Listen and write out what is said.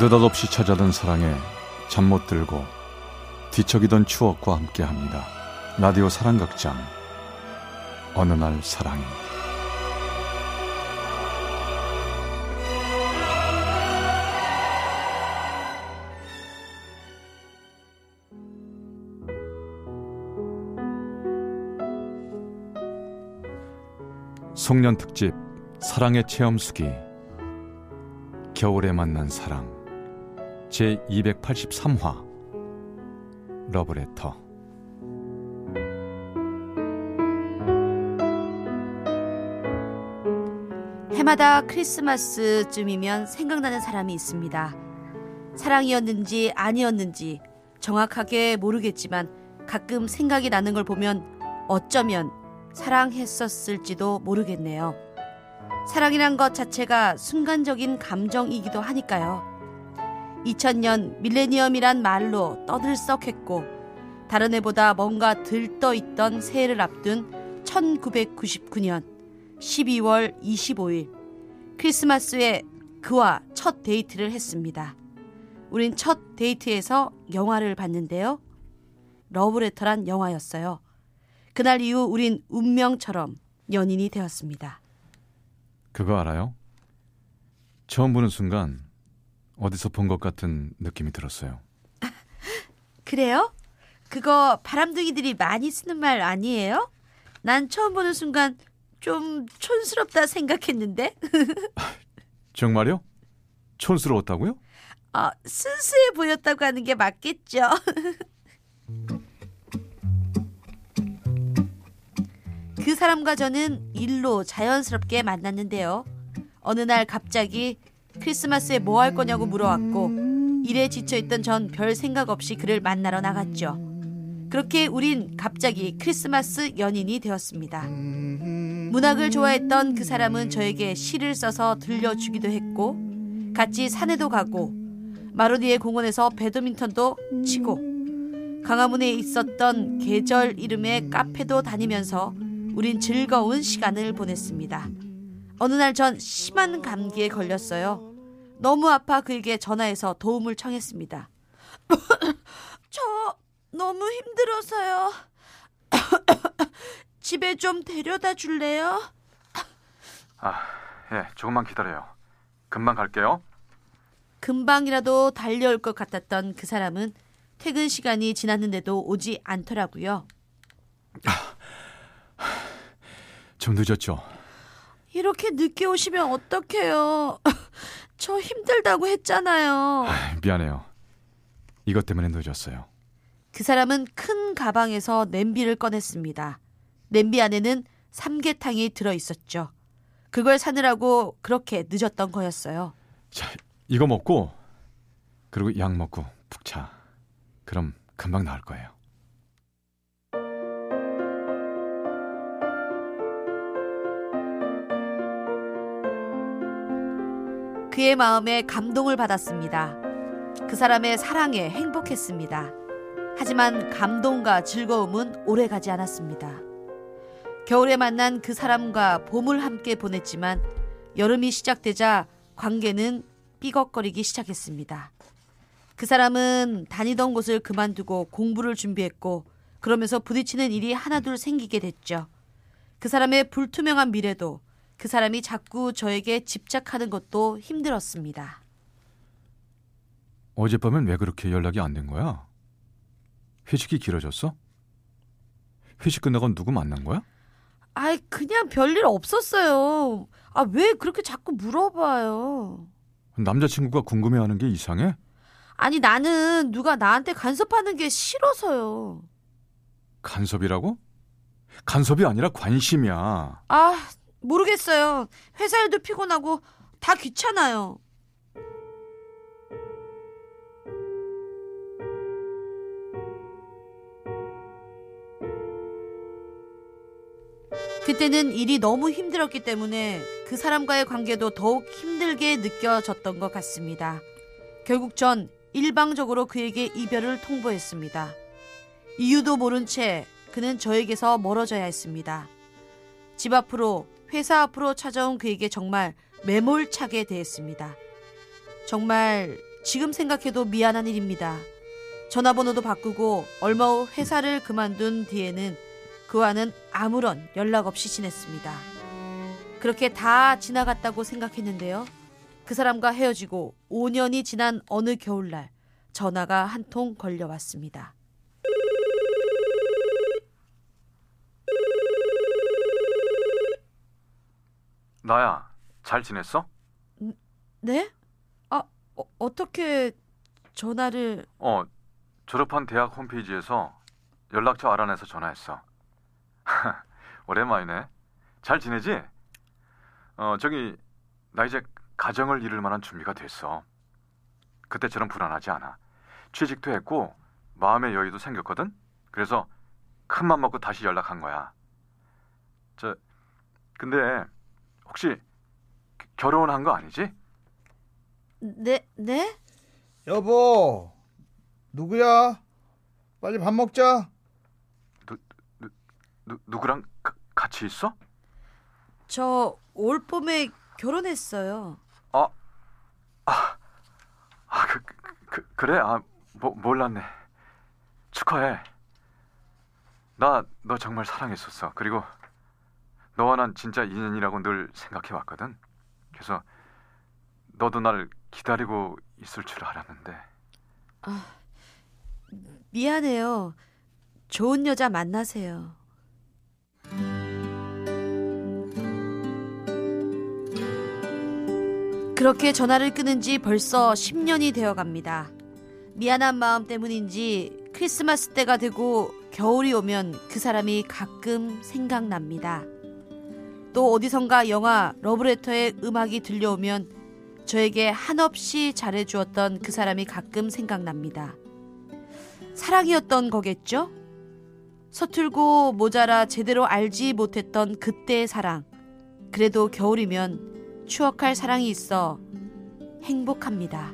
느닷없이 찾아든 사랑에 잠 못 들고 뒤척이던 추억과 함께합니다. 라디오 사랑극장. 어느 날 사랑이 송년 특집 사랑의 체험수기. 겨울에 만난 사랑 제 283화 러브레터 해마다 크리스마스쯤이면 생각나는 사람이 있습니다. 사랑이었는지 아니었는지 정확하게 모르겠지만 가끔 생각이 나는 걸 보면 어쩌면 사랑했었을지도 모르겠네요. 사랑이란 것 자체가 순간적인 감정이기도 하니까요. 2000년 밀레니엄이란 말로 떠들썩했고 다른 해보다 뭔가 들떠 있던 새해를 앞둔 1999년 12월 25일 크리스마스에 그와 첫 데이트를 했습니다. 우린 첫 데이트에서 영화를 봤는데요. 러브레터란 영화였어요. 그날 이후 우린 운명처럼 연인이 되었습니다. 그거 알아요? 처음 보는 순간 어디서 본 것 같은 느낌이 들었어요. 그래요? 그거 바람둥이들이 많이 쓰는 말 아니에요? 난 처음 보는 순간 좀 촌스럽다 생각했는데. 정말요? 촌스러웠다고요? 아, 순수해 보였다고 하는 게 맞겠죠. 그 사람과 저는 일로 자연스럽게 만났는데요. 어느 날 갑자기 크리스마스에 뭐 할 거냐고 물어왔고 일에 지쳐있던 전 별 생각 없이 그를 만나러 나갔죠. 그렇게 우린 갑자기 크리스마스 연인이 되었습니다. 문학을 좋아했던 그 사람은 저에게 시를 써서 들려주기도 했고 같이 산에도 가고 마로디의 공원에서 배드민턴도 치고 강화문에 있었던 계절 이름의 카페도 다니면서 우린 즐거운 시간을 보냈습니다. 어느 날 전 심한 감기에 걸렸어요. 너무 아파 그에게 전화해서 도움을 청했습니다. 저 너무 힘들어서요. 집에 좀 데려다 줄래요? 아, 예, 조금만 기다려요. 금방 갈게요. 금방이라도 달려올 것 같았던 그 사람은 퇴근 시간이 지났는데도 오지 않더라고요. 좀 늦었죠? 이렇게 늦게 오시면 어떡해요. 저 힘들다고 했잖아요. 아, 미안해요. 이것 때문에 늦었어요. 그 사람은 큰 가방에서 냄비를 꺼냈습니다. 냄비 안에는 삼계탕이 들어 있었죠. 그걸 사느라고 그렇게 늦었던 거였어요. 자, 이거 먹고 그리고 약 먹고 푹 자. 그럼 금방 나을 거예요. 그의 마음에 감동을 받았습니다. 그 사람의 사랑에 행복했습니다. 하지만 감동과 즐거움은 오래 가지 않았습니다. 겨울에 만난 그 사람과 봄을 함께 보냈지만 여름이 시작되자 관계는 삐걱거리기 시작했습니다. 그 사람은 다니던 곳을 그만두고 공부를 준비했고 그러면서 부딪히는 일이 하나둘 생기게 됐죠. 그 사람의 불투명한 미래도 그 사람이 자꾸 저에게 집착하는 것도 힘들었습니다. 어젯밤엔 왜 그렇게 연락이 안 된 거야? 회식이 길어졌어? 회식 끝나고 누구 만난 거야? 아이 그냥 별일 없었어요. 아 왜 그렇게 자꾸 물어봐요? 남자친구가 궁금해하는 게 이상해? 아니 나는 누가 나한테 간섭하는 게 싫어서요. 간섭이라고? 간섭이 아니라 관심이야. 아 모르겠어요. 회사 일도 피곤하고 다 귀찮아요. 그때는 일이 너무 힘들었기 때문에 그 사람과의 관계도 더욱 힘들게 느껴졌던 것 같습니다. 결국 전 일방적으로 그에게 이별을 통보했습니다. 이유도 모른 채 그는 저에게서 멀어져야 했습니다. 집 앞으로 회사 앞으로 찾아온 그에게 정말 매몰차게 대했습니다. 정말 지금 생각해도 미안한 일입니다. 전화번호도 바꾸고 얼마 후 회사를 그만둔 뒤에는 그와는 아무런 연락 없이 지냈습니다. 그렇게 다 지나갔다고 생각했는데요. 그 사람과 헤어지고 5년이 지난 어느 겨울날 전화가 한 통 걸려왔습니다. 나야, 잘 지냈어? 네? 아, 어, 어떻게 전화를 어, 졸업한 대학 홈페이지에서 연락처 알아내서 전화했어. 오랜만이네. 잘 지내지? 어, 저기 나 이제 가정을 이룰 만한 준비가 됐어. 그때처럼 불안하지 않아. 취직도 했고 마음의 여유도 생겼거든. 그래서 큰 맘 먹고 다시 연락한 거야. 저 근데 혹시 결혼한 거 아니지? 네, 네? 여보, 누구야? 빨리 밥 먹자. 누, 누구랑 가- 같이 있어? 저 올 봄에 결혼했어요. 아, 그, 그, 그 그래? 아, 뭐, 몰랐네. 축하해. 나 너 정말 사랑했었어. 그리고 너와 난 진짜 인연이라고 늘 생각해 왔거든. 그래서 너도 날 기다리고 있을 줄 알았는데. 미안해요. 좋은 여자 만나세요. 그렇게 전화를 끊은 지 벌써 10년이 되어 갑니다. 미안한 마음 때문인지 크리스마스 때가 되고 겨울이 오면 그 사람이 가끔 생각납니다. 또 어디선가 영화 러브레터의 음악이 들려오면 저에게 한없이 잘해주었던 그 사람이 가끔 생각납니다. 사랑이었던 거겠죠? 서툴고 모자라 제대로 알지 못했던 그때의 사랑. 그래도 겨울이면 추억할 사랑이 있어 행복합니다.